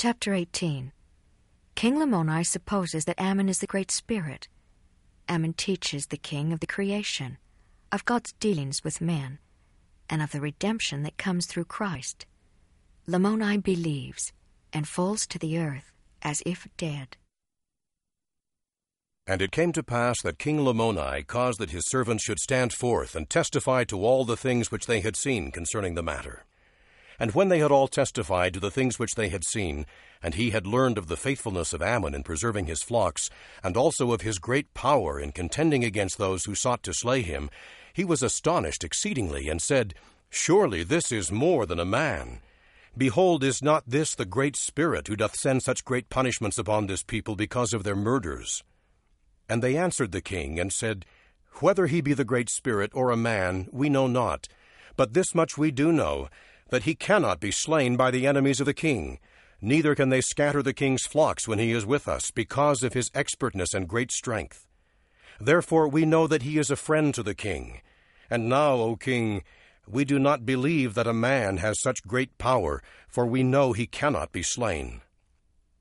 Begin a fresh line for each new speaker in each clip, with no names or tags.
Chapter 18 King Lamoni supposes that Ammon is the Great Spirit. Ammon teaches the king of the creation, of God's dealings with man, and of the redemption that comes through Christ. Lamoni believes and falls to the earth as if dead.
And it came to pass that King Lamoni caused that his servants should stand forth and testify to all the things which they had seen concerning the matter. And when they had all testified to the things which they had seen, and he had learned of the faithfulness of Ammon in preserving his flocks, and also of his great power in contending against those who sought to slay him, he was astonished exceedingly, and said, Surely this is more than a man. Behold, is not this the great Spirit who doth send such great punishments upon this people because of their murders? And they answered the king, and said, Whether he be the Great Spirit or a man, we know not. But this much we do know, that he cannot be slain by the enemies of the king, neither can they scatter the king's flocks when he is with us, because of his expertness and great strength. Therefore we know that he is a friend to the king. And now, O king, we do not believe that a man has such great power, for we know he cannot be slain.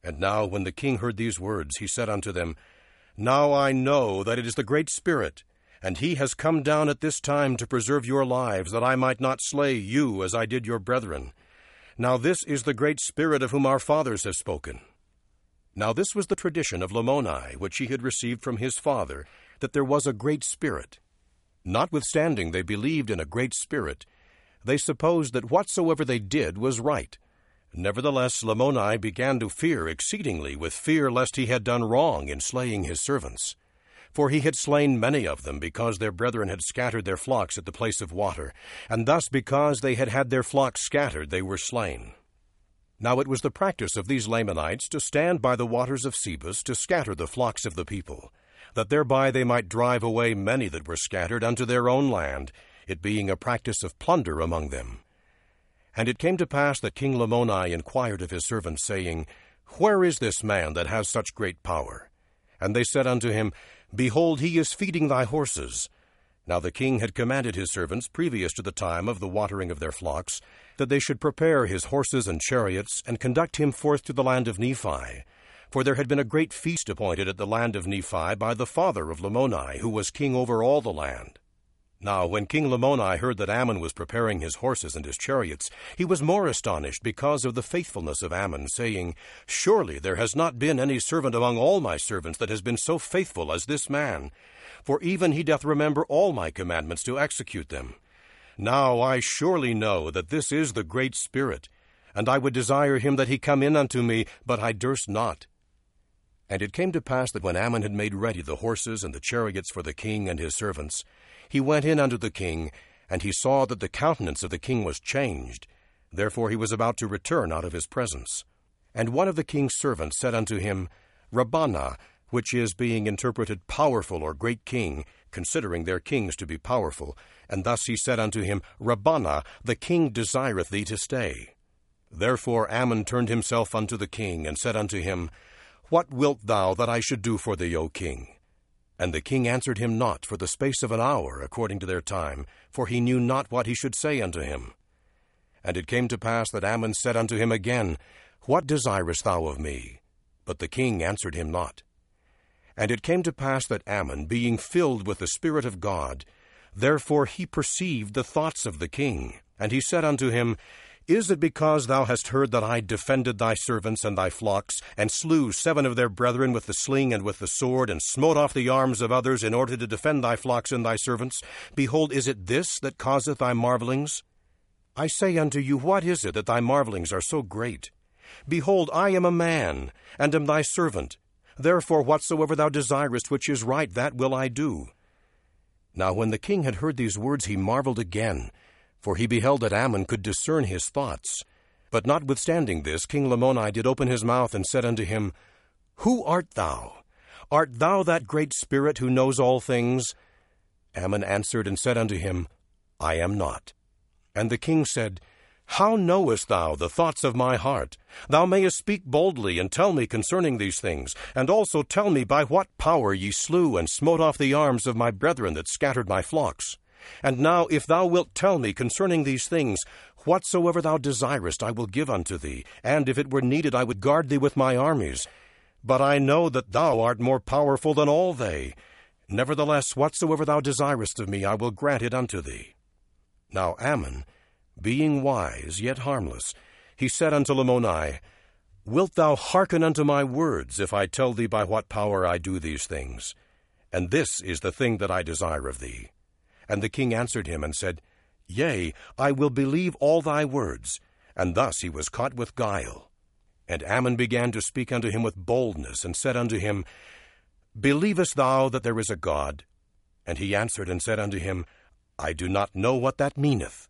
And now, when the king heard these words, he said unto them, now I know that it is the Great Spirit, and he has come down at this time to preserve your lives, that I might not slay you as I did your brethren. Now this is the Great Spirit of whom our fathers have spoken. Now this was the tradition of Lamoni, which he had received from his father, that there was a Great Spirit. Notwithstanding they believed in a Great Spirit, they supposed that whatsoever they did was right Nevertheless, Lamoni began to fear exceedingly with fear lest he had done wrong in slaying his servants. For he had slain many of them, because their brethren had scattered their flocks at the place of water, and thus because they had had their flocks scattered, they were slain. Now it was the practice of these Lamanites to stand by the waters of Sebus to scatter the flocks of the people, that thereby they might drive away many that were scattered unto their own land, it being a practice of plunder among them. And it came to pass that King Lamoni inquired of his servants, saying, Where is this man that has such great power? And they said unto him, Behold, he is feeding thy horses. Now the king had commanded his servants, previous to the time of the watering of their flocks, that they should prepare his horses and chariots, and conduct him forth to the land of Nephi. For there had been a great feast appointed at the land of Nephi by the father of Lamoni, who was king over all the land. Now, when King Lamoni heard that Ammon was preparing his horses and his chariots, he was more astonished because of the faithfulness of Ammon, saying, Surely there has not been any servant among all my servants that has been so faithful as this man, for even he doth remember all my commandments to execute them. Now I surely know that this is the Great Spirit, and I would desire him that he come in unto me, but I durst not. And it came to pass that when Ammon had made ready the horses and the chariots for the king and his servants, he went in unto the king, and he saw that the countenance of the king was changed. Therefore he was about to return out of his presence. And one of the king's servants said unto him, Rabbanah, which is being interpreted powerful or great king, considering their kings to be powerful. And thus he said unto him, Rabbanah, the king desireth thee to stay. Therefore Ammon turned himself unto the king, and said unto him, What wilt thou that I should do for thee, O king? And the king answered him not for the space of an hour, according to their time, for he knew not what he should say unto him. And it came to pass that Ammon said unto him again, What desirest thou of me? But the king answered him not. And it came to pass that Ammon, being filled with the Spirit of God, therefore he perceived the thoughts of the king. And he said unto him, is it because thou hast heard that I defended thy servants and thy flocks, and slew seven of their brethren with the sling and with the sword, and smote off the arms of others in order to defend thy flocks and thy servants? Behold, is it this that causeth thy marvelings? I say unto you, what is it that thy marvelings are so great? Behold, I am a man, and am thy servant. Therefore, whatsoever thou desirest which is right, that will I do. Now when the king had heard these words, he marveled again for he beheld that Ammon could discern his thoughts. But notwithstanding this, King Lamoni did open his mouth and said unto him, Who art thou? Art thou that great spirit who knows all things? Ammon answered and said unto him, I am not. And the king said, How knowest thou the thoughts of my heart? Thou mayest speak boldly and tell me concerning these things, and also tell me by what power ye slew and smote off the arms of my brethren that scattered my flocks. And now, if thou wilt tell me concerning these things, Whatsoever thou desirest, I will give unto thee, and if it were needed, I would guard thee with my armies. But I know that thou art more powerful than all they. Nevertheless, whatsoever thou desirest of me, I will grant it unto thee. Now Ammon, being wise, yet harmless, he said unto Lamoni, Wilt thou hearken unto my words, if I tell thee by what power I do these things? And this is the thing that I desire of thee. And the king answered him and said, Yea, I will believe all thy words. And thus he was caught with guile. And Ammon began to speak unto him with boldness, and said unto him, Believest thou that there is a God? And he answered and said unto him, I do not know what that meaneth.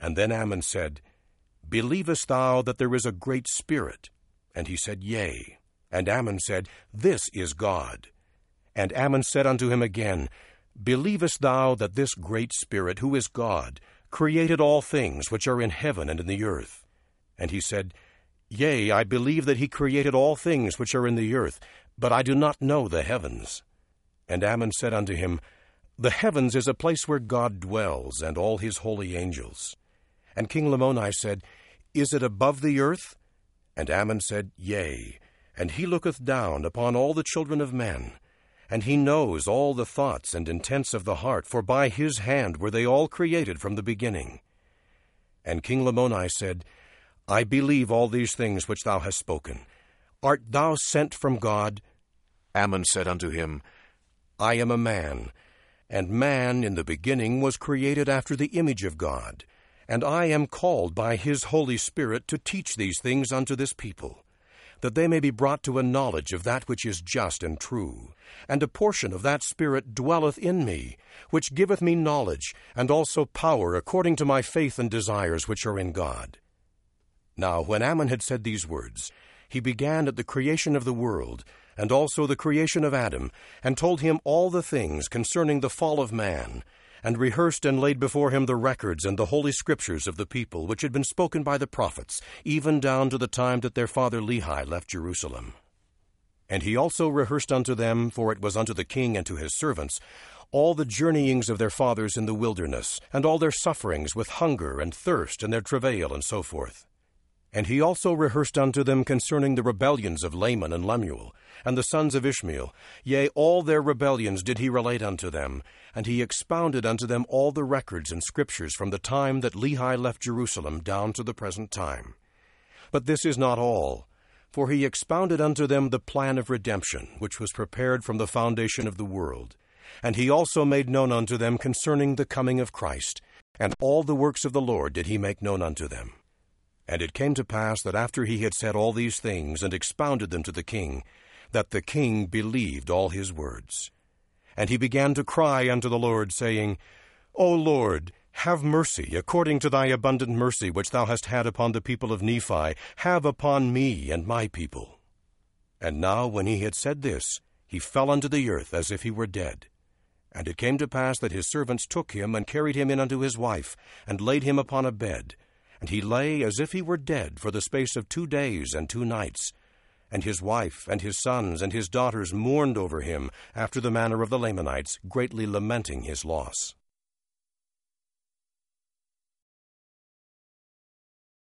And then Ammon said, Believest thou that there is a great spirit? And he said, Yea. And Ammon said, This is God. And Ammon said unto him again, Believest thou that this great Spirit, who is God, created all things which are in heaven and in the earth? And he said, Yea, I believe that he created all things which are in the earth, but I do not know the heavens. And Ammon said unto him, The heavens is a place where God dwells, and all his holy angels. And King Lamoni said, Is it above the earth? And Ammon said, Yea, and he looketh down upon all the children of men. And he knows all the thoughts and intents of the heart, for by his hand were they all created from the beginning. And King Lamoni said, I believe all these things which thou hast spoken. Art thou sent from God? Ammon said unto him, I am a man, and man in the beginning was created after the image of God, and I am called by his Holy Spirit to teach these things unto this people that they may be brought to a knowledge of that which is just and true. And a portion of that Spirit dwelleth in me, which giveth me knowledge, and also power according to my faith and desires which are in God. Now when Ammon had said these words, he began at the creation of the world, and also the creation of Adam, and told him all the things concerning the fall of man, and rehearsed and laid before him the records and the holy scriptures of the people, which had been spoken by the prophets, even down to the time that their father Lehi left Jerusalem. And he also rehearsed unto them, for it was unto the king and to his servants, all the journeyings of their fathers in the wilderness, and all their sufferings with hunger and thirst, and their travail, and so forth. And he also rehearsed unto them concerning the rebellions of Laman and Lemuel, and the sons of Ishmael. Yea, all their rebellions did he relate unto them, and he expounded unto them all the records and scriptures from the time that Lehi left Jerusalem down to the present time. But this is not all, for he expounded unto them the plan of redemption, which was prepared from the foundation of the world. And he also made known unto them concerning the coming of Christ, and all the works of the Lord did he make known unto them. And it came to pass that after he had said all these things and expounded them to the king, that the king believed all his words. And he began to cry unto the Lord, saying, O Lord, have mercy, according to thy abundant mercy which thou hast had upon the people of Nephi, have upon me and my people. And now, when he had said this, he fell unto the earth as if he were dead. And it came to pass that his servants took him and carried him in unto his wife, and laid him upon a bed. And he lay as if he were dead for the space of two days and two nights. And his wife, and his sons, and his daughters mourned over him, after the manner of the Lamanites, greatly lamenting his loss.